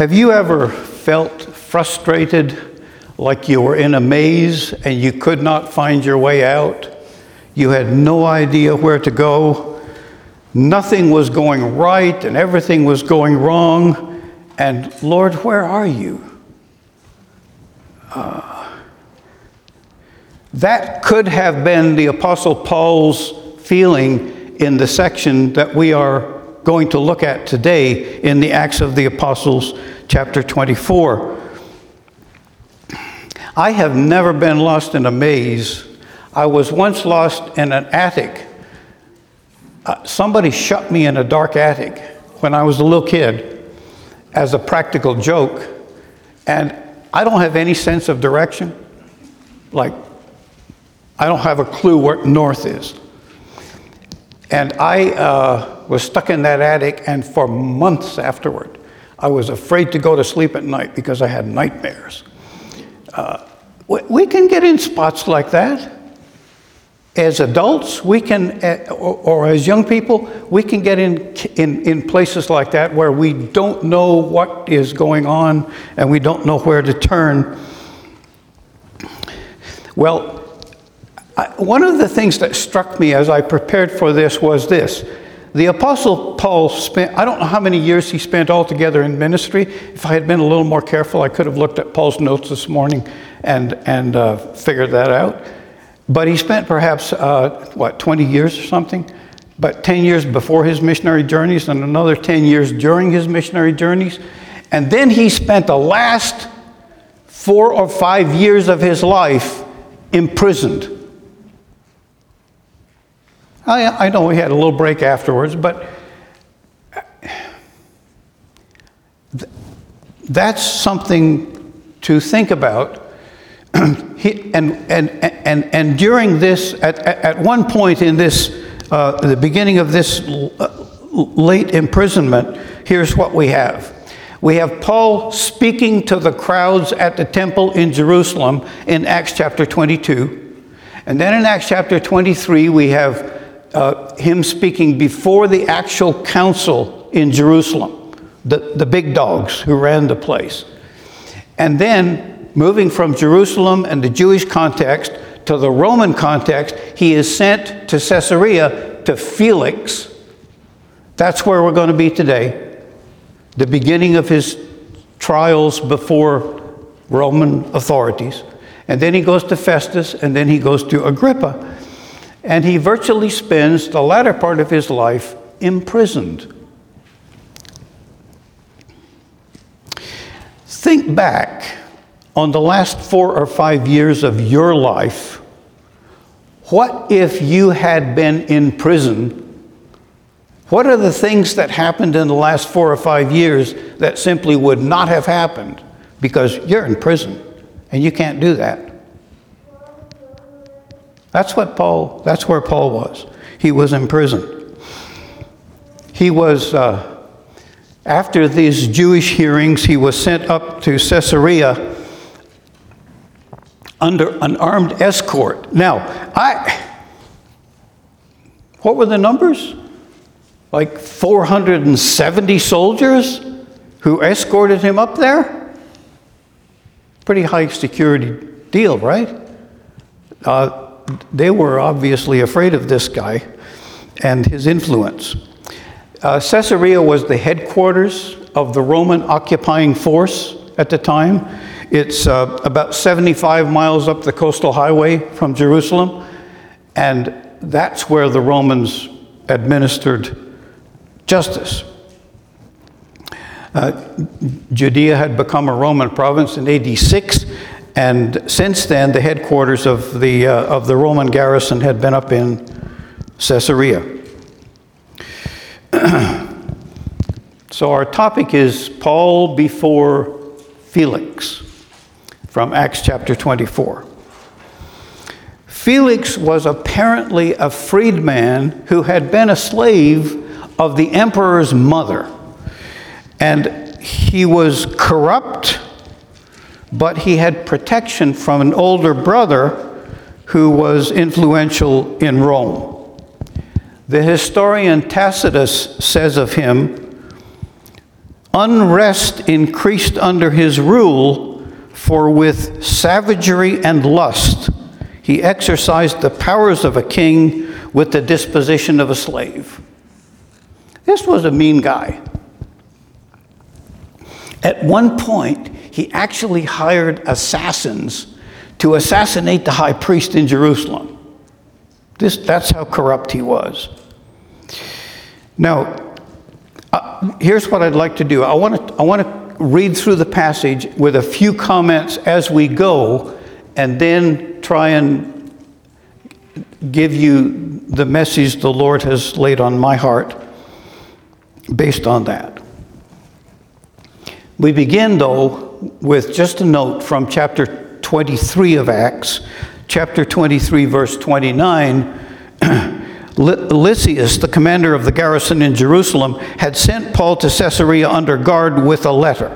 Have you ever felt frustrated, like you were in a maze and you could not find your way out? You had no idea where to go. Nothing was going right and everything was going wrong. And Lord, where are you? Uh, that could have been the Apostle Paul's feeling in the section that we are going to look at today in the Acts of the Apostles, chapter 24. I have never been lost in a maze. I was once lost in an attic. Uh, somebody shut me in a dark attic when I was a little kid as a practical joke, and I don't have any sense of direction. Like, I don't have a clue where north is. And I uh, was stuck in that attic, and for months afterward, I was afraid to go to sleep at night because I had nightmares. Uh, we can get in spots like that. As adults, we can, uh, or, or, as young people, we can get in, in, in places like that where we don't know what is going on and we don't know where to turn. Well, one of the things that struck me as I prepared for this was this. The Apostle Paul spent, I don't know how many years he spent altogether in ministry. If I had been a little more careful, I could have looked at Paul's notes this morning and, and uh, figured that out. But he spent perhaps, uh, what, 20 years or something? But 10 years before his missionary journeys and another 10 years during his missionary journeys. And then he spent the last four or five years of his life imprisoned. I, I know we had a little break afterwards, but that's something to think about. he, and, and, and, and during this, at, at one point in this, uh, the beginning of this late imprisonment, here's what we have. We have Paul speaking to the crowds at the temple in Jerusalem in Acts chapter 22. And then in Acts chapter 23, we have uh, him speaking before the actual council in Jerusalem, the, the big dogs who ran the place. And then, moving from Jerusalem and the Jewish context to the Roman context, he is sent to Caesarea to Felix. That's where we're going to be today. The beginning of his trials before Roman authorities. And then he goes to Festus, and then he goes to Agrippa and he virtually spends the latter part of his life imprisoned. Think back on the last four or five years of your life. What if you had been in prison? What are the things that happened in the last four or five years that simply would not have happened because you're in prison and you can't do that? That's what Paul, that's where Paul was. He was in prison. He was, uh, after these Jewish hearings, he was sent up to Caesarea under an armed escort. Now, I, what were the numbers? Like 470 soldiers who escorted him up there? Pretty high security deal, right? Uh, they were obviously afraid of this guy and his influence. Uh, Caesarea was the headquarters of the Roman occupying force at the time. It's uh, about 75 miles up the coastal highway from Jerusalem, and that's where the Romans administered justice. Uh, Judea had become a Roman province in AD 6, and since then, the headquarters of the, uh, of the Roman garrison had been up in Caesarea. so our topic is Paul before Felix from Acts chapter 24. Felix was apparently a freedman who had been a slave of the emperor's mother. And he was corrupt but he had protection from an older brother who was influential in Rome. The historian Tacitus says of him, Unrest increased under his rule, for with savagery and lust he exercised the powers of a king with the disposition of a slave. This was a mean guy. At one point, he actually hired assassins to assassinate the high priest in Jerusalem. This, that's how corrupt he was. Now, uh, here's what I'd like to do. I want to I want to read through the passage with a few comments as we go, and then try and give you the message the Lord has laid on my heart based on that. We begin, though, with just a note from chapter 23 of Acts, chapter 23, verse 29. Lysias, the commander of the garrison in Jerusalem, had sent Paul to Caesarea under guard with a letter.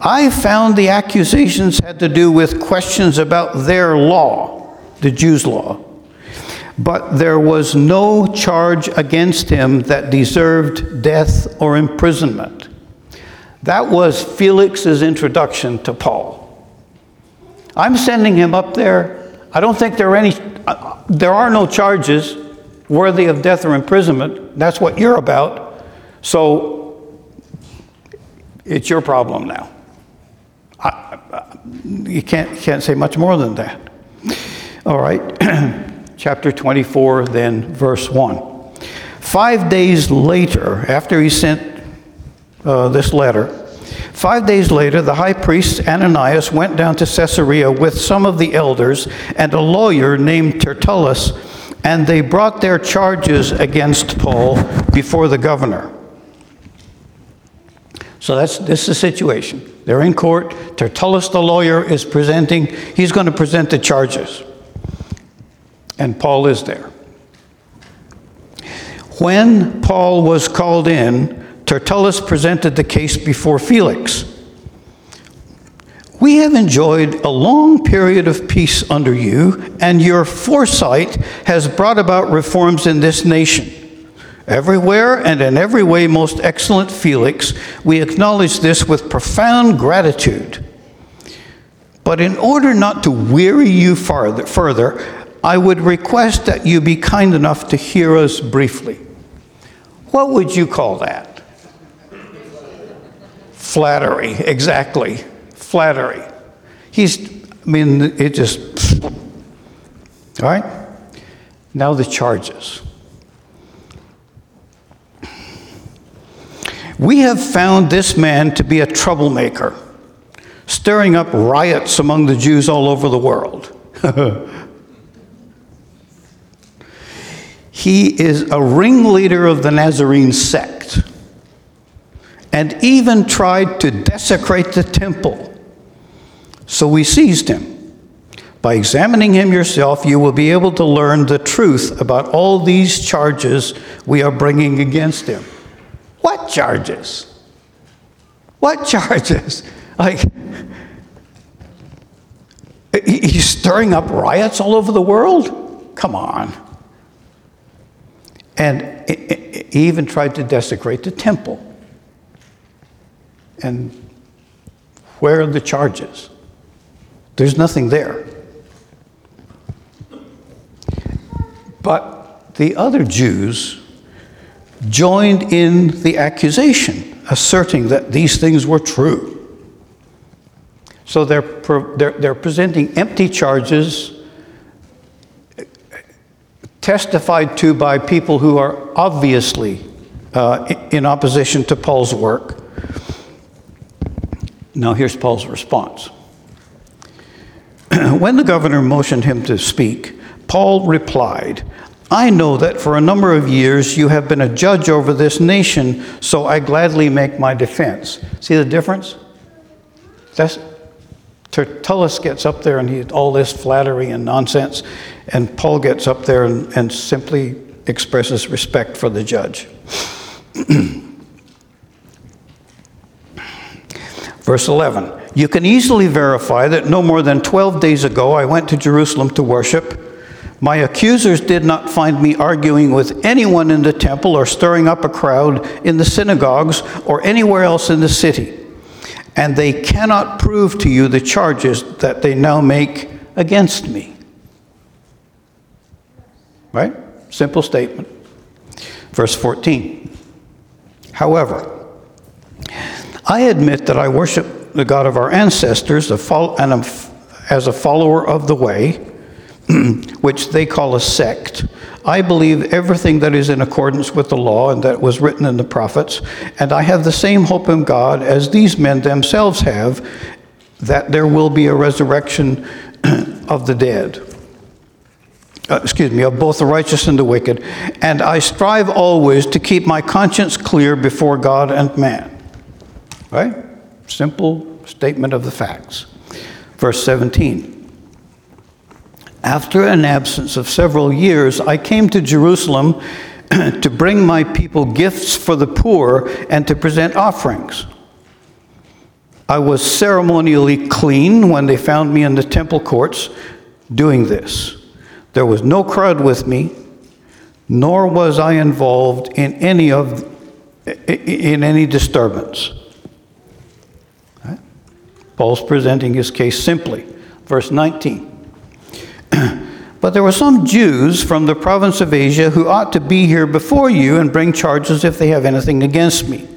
I found the accusations had to do with questions about their law, the Jews' law. But there was no charge against him that deserved death or imprisonment. That was Felix's introduction to Paul. I'm sending him up there. I don't think there are any, uh, there are no charges worthy of death or imprisonment. That's what you're about. So it's your problem now. I, I, you can't, can't say much more than that. All right, chapter 24, then verse 1. Five days later, after he sent uh, this letter, Five days later, the high priest Ananias went down to Caesarea with some of the elders and a lawyer named Tertullus and they brought their charges against Paul before the governor. So that's this is the situation. They're in court. Tertullus, the lawyer, is presenting, he's going to present the charges. And Paul is there. When Paul was called in, Tertullus presented the case before Felix. We have enjoyed a long period of peace under you, and your foresight has brought about reforms in this nation. Everywhere and in every way, most excellent Felix, we acknowledge this with profound gratitude. But in order not to weary you farther, further, I would request that you be kind enough to hear us briefly. What would you call that? Flattery, exactly flattery. He's, I mean, it just, all right? Now the charges. We have found this man to be a troublemaker, stirring up riots among the Jews all over the world. he is a ringleader of the Nazarene sect and even tried to desecrate the temple. So we seized him. By examining him yourself, you will be able to learn the truth about all these charges we are bringing against him. What charges? What charges? Like, he's stirring up riots all over the world? Come on. And he even tried to desecrate the temple. And where are the charges? There's nothing there. But the other Jews joined in the accusation, asserting that these things were true. So they're, they're, they're presenting empty charges testified to by people who are obviously uh, in opposition to Paul's work. Now, here's Paul's response. when the governor motioned him to speak, Paul replied, I know that for a number of years you have been a judge over this nation, so I gladly make my defense. See the difference? That's, Tertullus gets up there and he all this flattery and nonsense, and Paul gets up there and, and simply expresses respect for the judge. Verse 11 You can easily verify that no more than 12 days ago I went to Jerusalem to worship, My accusers did not find me arguing with anyone in the temple or stirring up a crowd in the synagogues or anywhere else in the city. And they cannot prove to you the charges that they now make against me. Right? Simple statement. Verse 14. However, I admit that I worship the God of our ancestors as a follower of the way which they call a sect. I believe everything that is in accordance with the law and that was written in the prophets, and I have the same hope in God as these men themselves have that there will be a resurrection of the dead. Uh, excuse me, of both the righteous and the wicked, and I strive always to keep my conscience clear before God and man. Right? Simple statement of the facts. Verse 17. After an absence of several years, I came to Jerusalem to bring my people gifts for the poor and to present offerings. I was ceremonially clean when they found me in the temple courts doing this. There was no crowd with me, nor was I involved in any of in any disturbance. Paul's presenting his case simply. Verse 19. but there were some Jews from the province of Asia who ought to be here before you and bring charges if they have anything against me.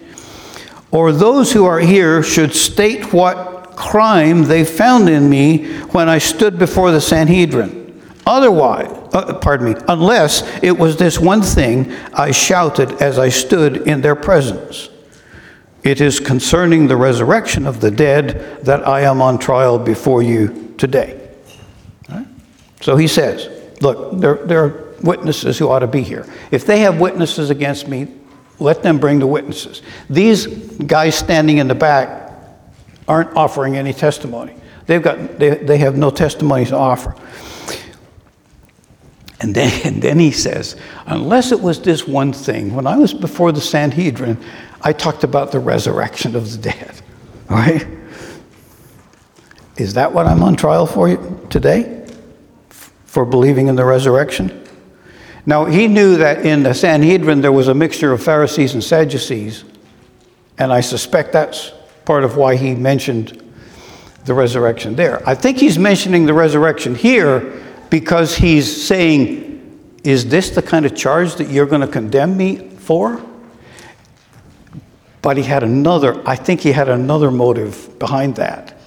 Or those who are here should state what crime they found in me when I stood before the Sanhedrin. Otherwise, uh, pardon me, unless it was this one thing I shouted as I stood in their presence. It is concerning the resurrection of the dead that I am on trial before you today. So he says, Look, there, there are witnesses who ought to be here. If they have witnesses against me, let them bring the witnesses. These guys standing in the back aren't offering any testimony. They've got, they, they have no testimony to offer. And then, and then he says, unless it was this one thing, when I was before the Sanhedrin, I talked about the resurrection of the dead. All right? Is that what I'm on trial for today? for believing in the resurrection. Now, he knew that in the Sanhedrin there was a mixture of Pharisees and Sadducees, and I suspect that's part of why he mentioned the resurrection there. I think he's mentioning the resurrection here because he's saying, Is this the kind of charge that you're going to condemn me for? But he had another, I think he had another motive behind that.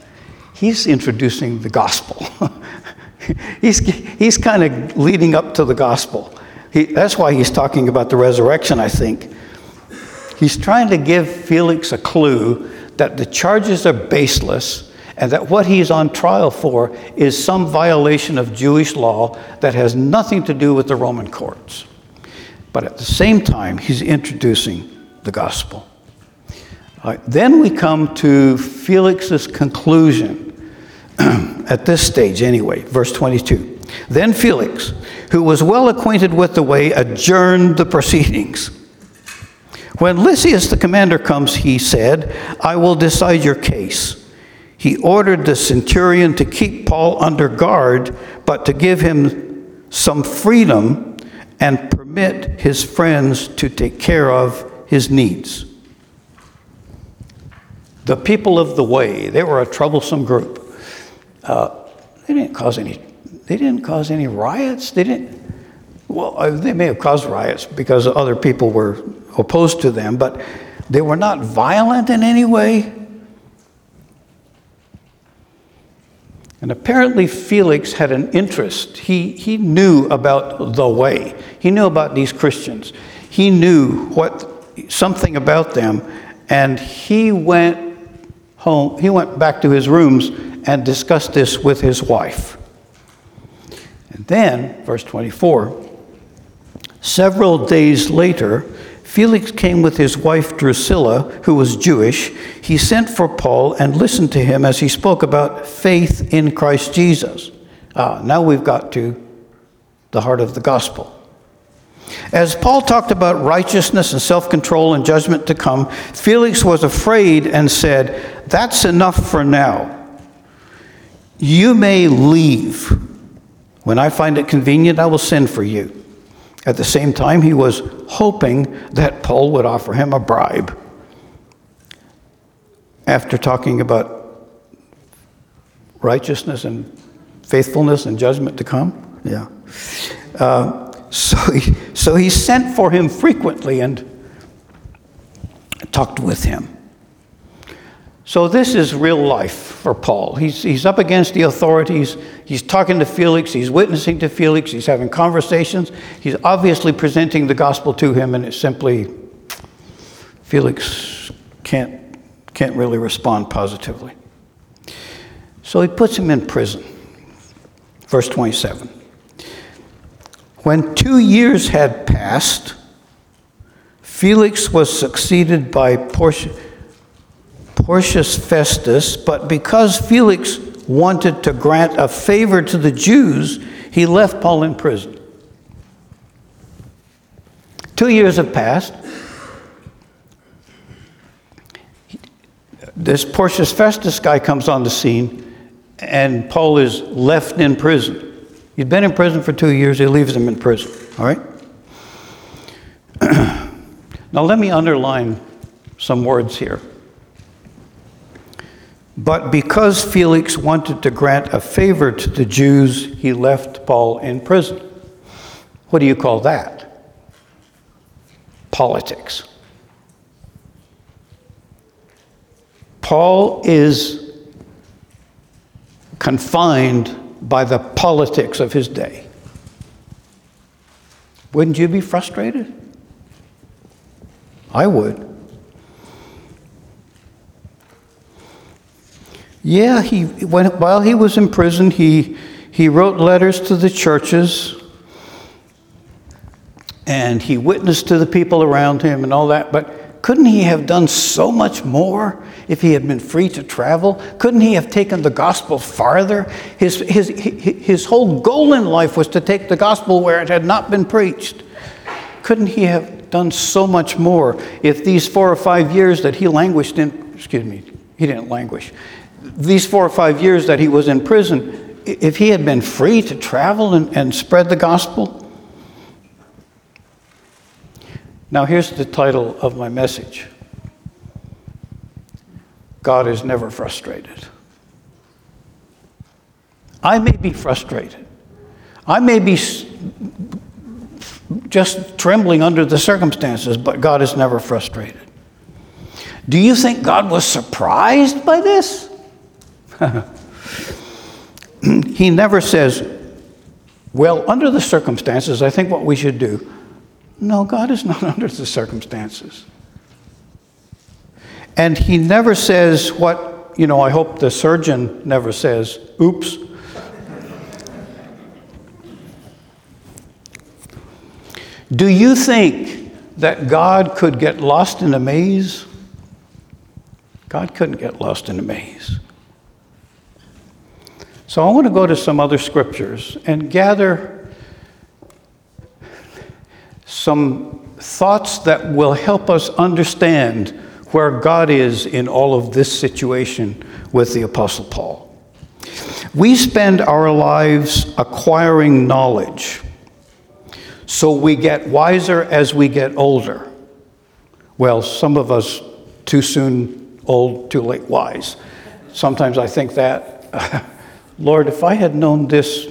He's introducing the gospel. he's, he's kind of leading up to the gospel. He, that's why he's talking about the resurrection, I think. He's trying to give Felix a clue that the charges are baseless and that what he's on trial for is some violation of Jewish law that has nothing to do with the Roman courts. But at the same time, he's introducing the gospel. Right, then we come to Felix's conclusion at this stage anyway, verse 22. Then Felix, who was well acquainted with the way, adjourned the proceedings. When Lysias the commander comes, he said, I will decide your case. He ordered the centurion to keep Paul under guard, but to give him some freedom and permit his friends to take care of his needs. The people of the way, they were a troublesome group. Uh, they didn't cause any. They didn't cause any riots. They didn't. Well, uh, they may have caused riots because other people were opposed to them, but they were not violent in any way. And apparently, Felix had an interest. He, he knew about the way, he knew about these Christians. He knew what, something about them, and he went home, he went back to his rooms and discussed this with his wife. And then, verse 24, several days later, Felix came with his wife Drusilla, who was Jewish. He sent for Paul and listened to him as he spoke about faith in Christ Jesus. Ah, now we've got to the heart of the gospel. As Paul talked about righteousness and self control and judgment to come, Felix was afraid and said, That's enough for now you may leave. When I find it convenient, I will send for you. At the same time, he was hoping that Paul would offer him a bribe. After talking about righteousness and faithfulness and judgment to come, yeah. Uh, so, he, so he sent for him frequently and talked with him. So, this is real life for Paul. He's, he's up against the authorities. He's talking to Felix. He's witnessing to Felix. He's having conversations. He's obviously presenting the gospel to him, and it's simply Felix can't, can't really respond positively. So, he puts him in prison. Verse 27. When two years had passed, Felix was succeeded by Porcius Festus, but because Felix wanted to grant a favor to the Jews, he left Paul in prison. Two years have passed. This Porcius Festus guy comes on the scene, and Paul is left in prison. He'd been in prison for two years, he leaves him in prison. All right? now, let me underline some words here. But because Felix wanted to grant a favor to the Jews, he left Paul in prison. What do you call that? Politics. Paul is confined by the politics of his day. Wouldn't you be frustrated? I would. Yeah, he, when, while he was in prison, he, he wrote letters to the churches and he witnessed to the people around him and all that. But couldn't he have done so much more if he had been free to travel? Couldn't he have taken the gospel farther? His, his, his whole goal in life was to take the gospel where it had not been preached. Couldn't he have done so much more if these four or five years that he languished in, excuse me, he didn't languish, these four or five years that he was in prison, if he had been free to travel and, and spread the gospel. Now, here's the title of my message God is never frustrated. I may be frustrated. I may be just trembling under the circumstances, but God is never frustrated. Do you think God was surprised by this? he never says, Well, under the circumstances, I think what we should do. No, God is not under the circumstances. And he never says what, you know, I hope the surgeon never says, oops. Do you think that God could get lost in a maze? God couldn't get lost in a maze. So I want to go to some other scriptures and gather some thoughts that will help us understand where God is in all of this situation with the Apostle Paul. We spend our lives acquiring knowledge, so we get wiser as we get older. Well, some of us too soon old, too late wise. Sometimes I think that. Lord, if I had known this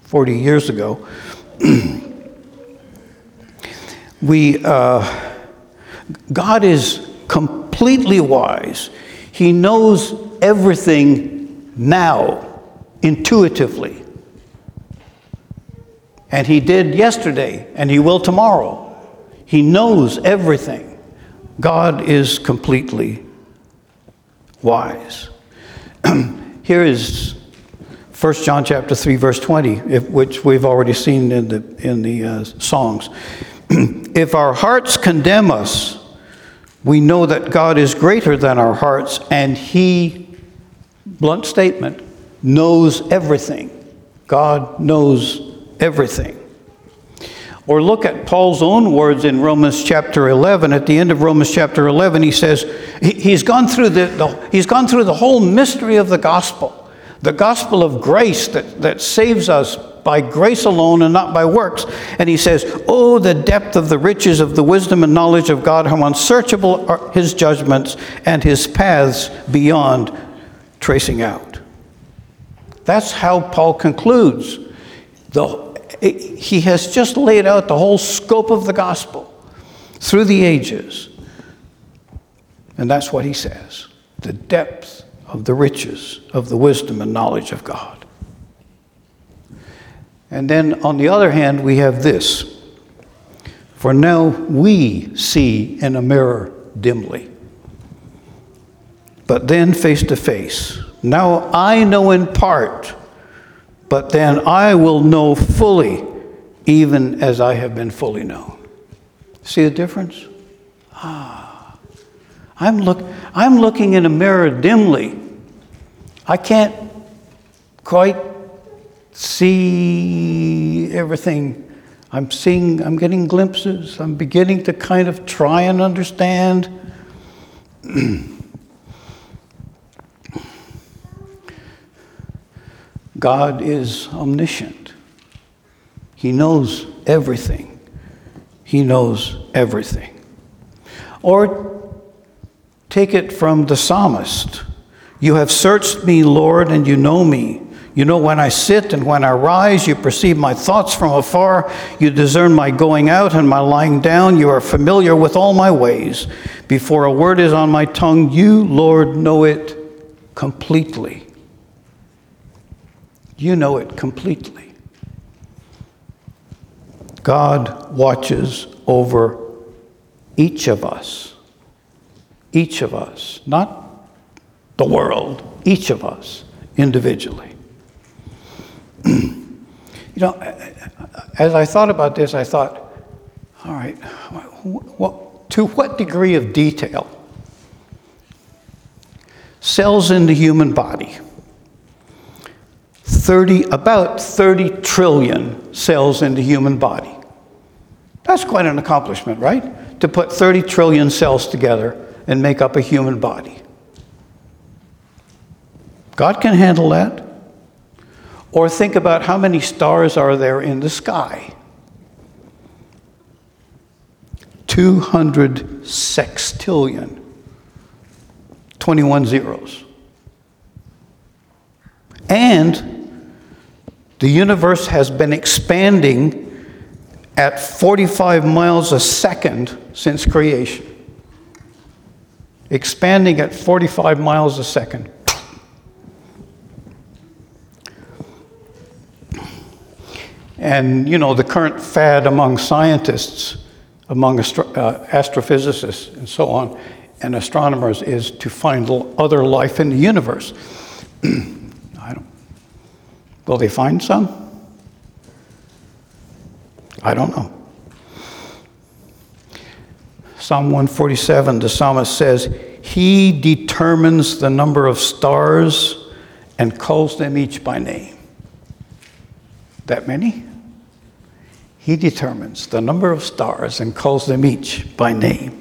40 years ago, we, uh, God is completely wise. He knows everything now, intuitively. And He did yesterday, and He will tomorrow. He knows everything. God is completely wise. Here is 1 John chapter 3 verse 20, if, which we've already seen in the, in the uh, songs. if our hearts condemn us, we know that God is greater than our hearts and he, blunt statement, knows everything. God knows everything. Or look at Paul's own words in Romans chapter 11. At the end of Romans chapter 11, he says, he, has gone through the, the, he's gone through the whole mystery of the gospel the gospel of grace that, that saves us by grace alone and not by works. And he says, Oh, the depth of the riches of the wisdom and knowledge of God, how unsearchable are his judgments and his paths beyond tracing out. That's how Paul concludes. The, he has just laid out the whole scope of the gospel through the ages. And that's what he says the depth of the riches of the wisdom and knowledge of God. And then on the other hand, we have this For now we see in a mirror dimly, but then face to face. Now I know in part, but then I will know fully, even as I have been fully known. See the difference? Ah. I'm, look, I'm looking in a mirror dimly. I can't quite see everything. I'm seeing, I'm getting glimpses. I'm beginning to kind of try and understand. God is omniscient. He knows everything. He knows everything. Or take it from the psalmist You have searched me, Lord, and you know me. You know when I sit and when I rise, you perceive my thoughts from afar. You discern my going out and my lying down. You are familiar with all my ways. Before a word is on my tongue, you, Lord, know it completely. You know it completely. God watches over each of us. Each of us, not the world, each of us individually. you know, as I thought about this, I thought, all right, what, to what degree of detail cells in the human body? 30, about 30 trillion cells in the human body. That's quite an accomplishment, right? To put 30 trillion cells together and make up a human body. God can handle that. Or think about how many stars are there in the sky. 200 sextillion. 21 zeros. And the universe has been expanding at 45 miles a second since creation. Expanding at 45 miles a second. And, you know, the current fad among scientists, among astro- uh, astrophysicists and so on, and astronomers is to find other life in the universe. Will they find some? I don't know. Psalm 147, the psalmist says, He determines the number of stars and calls them each by name. That many? He determines the number of stars and calls them each by name.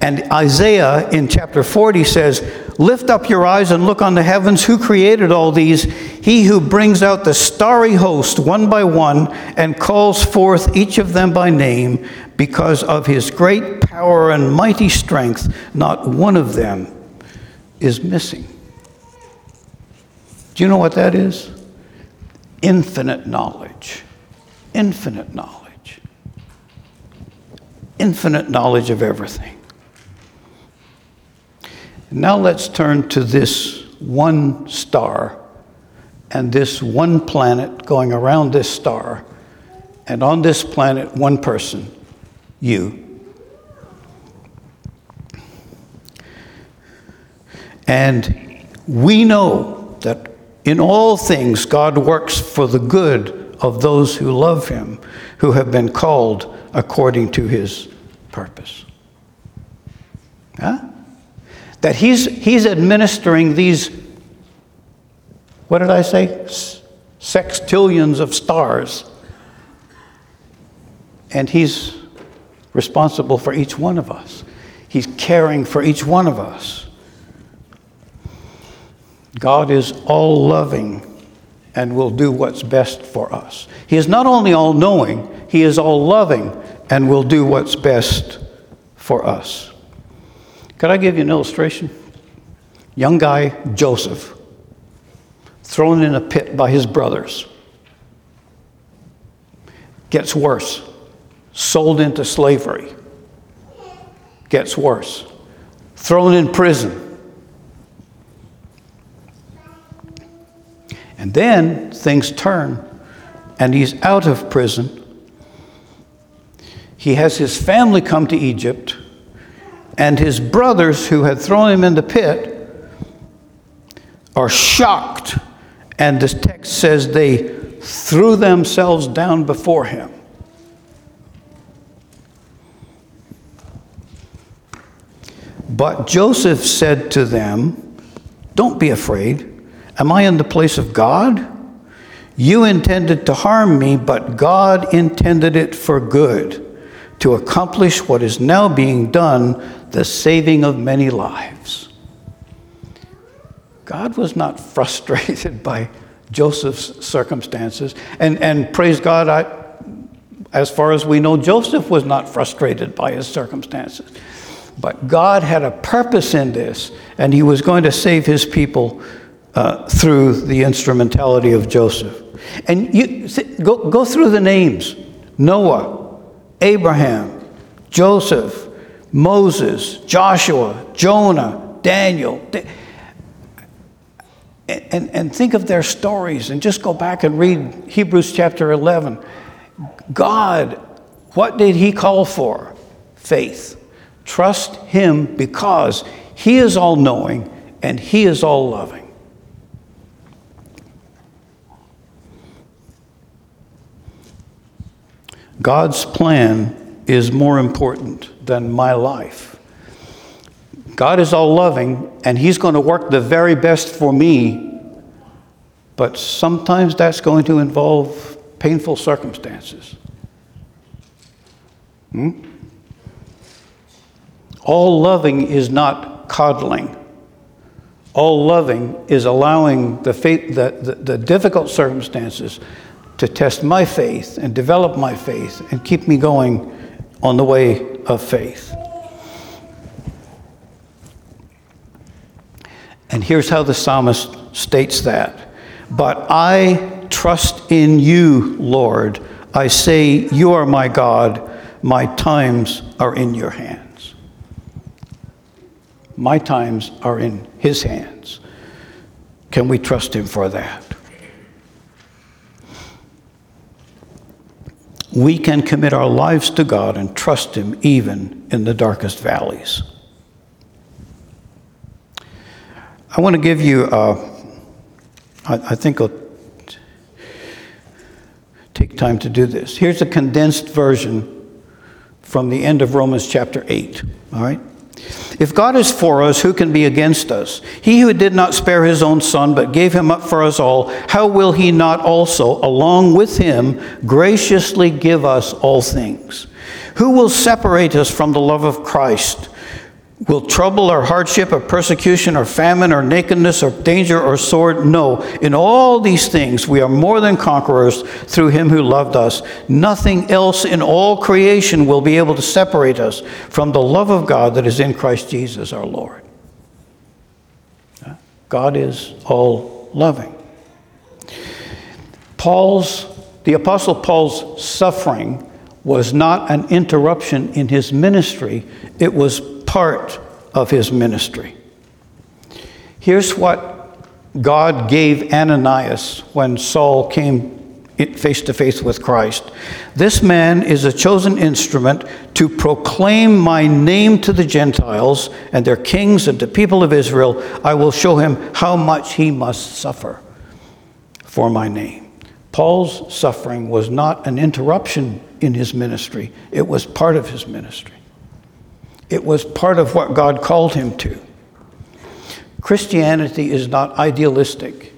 And Isaiah in chapter 40 says, Lift up your eyes and look on the heavens. Who created all these? He who brings out the starry host one by one and calls forth each of them by name, because of his great power and mighty strength, not one of them is missing. Do you know what that is? Infinite knowledge. Infinite knowledge. Infinite knowledge of everything. Now let's turn to this one star and this one planet going around this star, and on this planet, one person, you. And we know that in all things God works for the good of those who love Him, who have been called according to His purpose. Huh? that he's, he's administering these, what did I say? Sextillions of stars. And he's responsible for each one of us. He's caring for each one of us. God is all loving and will do what's best for us. He is not only all knowing, He is all loving and will do what's best for us. Could I give you an illustration? Young guy, Joseph, thrown in a pit by his brothers. Gets worse. Sold into slavery. Gets worse. Thrown in prison then things turn, and he's out of prison. He has his family come to Egypt, and his brothers who had thrown him in the pit are shocked. And the text says they threw themselves down before him. But Joseph said to them, Don't be afraid. Am I in the place of God? You intended to harm me, but God intended it for good, to accomplish what is now being done, the saving of many lives. God was not frustrated by Joseph's circumstances. And, and praise God, I, as far as we know, Joseph was not frustrated by his circumstances. But God had a purpose in this, and he was going to save his people uh, through the instrumentality of Joseph. And you go, go through the names Noah, Abraham, Joseph, Moses, Joshua, Jonah, Daniel. And, and think of their stories and just go back and read Hebrews chapter 11. God, what did He call for? Faith. Trust Him because He is all knowing and He is all loving. God's plan is more important than my life. God is all loving, and He's going to work the very best for me, but sometimes that's going to involve painful circumstances. Hmm? All loving is not coddling. All loving is allowing the, faith, the, the, the difficult circumstances to test my faith and develop my faith and keep me going on the way of faith. And here's how the psalmist states that But I trust in you, Lord. I say, You are my God. My times are in your hands. My times are in his hands. Can we trust him for that? We can commit our lives to God and trust Him even in the darkest valleys. I want to give you, uh, I, I think I'll take time to do this. Here's a condensed version from the end of Romans chapter 8, all right? If God is for us, who can be against us? He who did not spare his own son, but gave him up for us all, how will he not also, along with him, graciously give us all things? Who will separate us from the love of Christ? Will trouble or hardship or persecution or famine or nakedness or danger or sword? No. In all these things we are more than conquerors through him who loved us. Nothing else in all creation will be able to separate us from the love of God that is in Christ Jesus our Lord. God is all loving. Paul's, the Apostle Paul's suffering was not an interruption in his ministry, it was part of his ministry. Here's what God gave Ananias when Saul came face to face with Christ. This man is a chosen instrument to proclaim my name to the Gentiles and their kings and to people of Israel. I will show him how much he must suffer for my name. Paul's suffering was not an interruption in his ministry, it was part of his ministry. It was part of what God called him to. Christianity is not idealistic,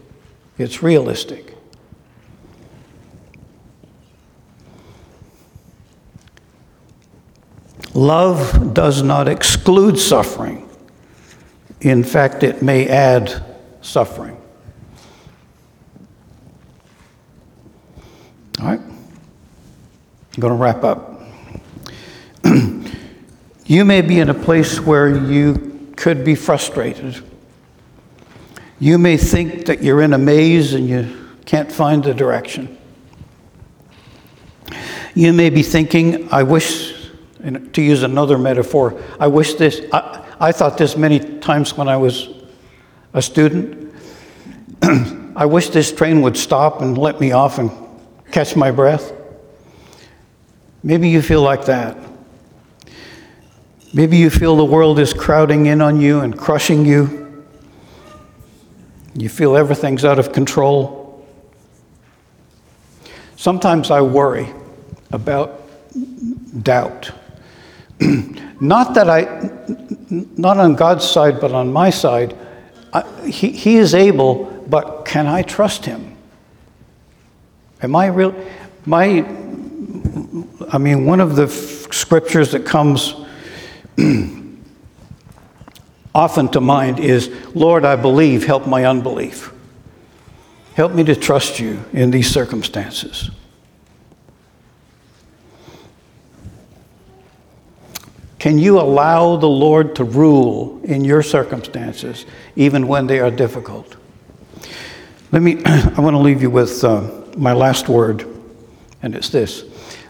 it's realistic. Love does not exclude suffering. In fact, it may add suffering. All right? I'm going to wrap up. you may be in a place where you could be frustrated. You may think that you're in a maze and you can't find the direction. You may be thinking, I wish, to use another metaphor, I wish this, I, I thought this many times when I was a student. I wish this train would stop and let me off and catch my breath. Maybe you feel like that. Maybe you feel the world is crowding in on you and crushing you. You feel everything's out of control. Sometimes I worry about doubt. not that I, not on God's side, but on my side. I, he, he is able, but can I trust him? Am I real? My, I mean, one of the f- scriptures that comes often to mind is, Lord, I believe, help my unbelief. Help me to trust you in these circumstances. Can you allow the Lord to rule in your circumstances, even when they are difficult? Let me, I want to leave you with uh, my last word, and it's this.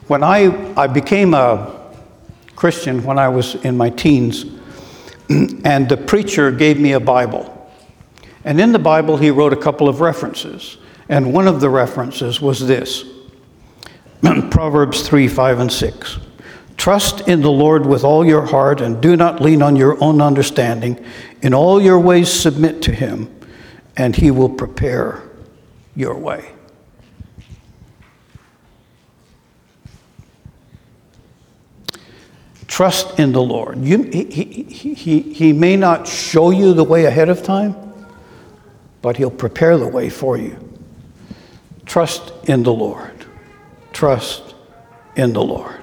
When I, I became a Christian when I was in my teens, and the preacher gave me a Bible. And in the Bible, he wrote a couple of references. And one of the references was this Proverbs 3 5 and 6. Trust in the Lord with all your heart and do not lean on your own understanding. In all your ways, submit to him, and he will prepare your way. Trust in the Lord. You, he, he, he, he may not show you the way ahead of time, but he'll prepare the way for you. Trust in the Lord. Trust in the Lord.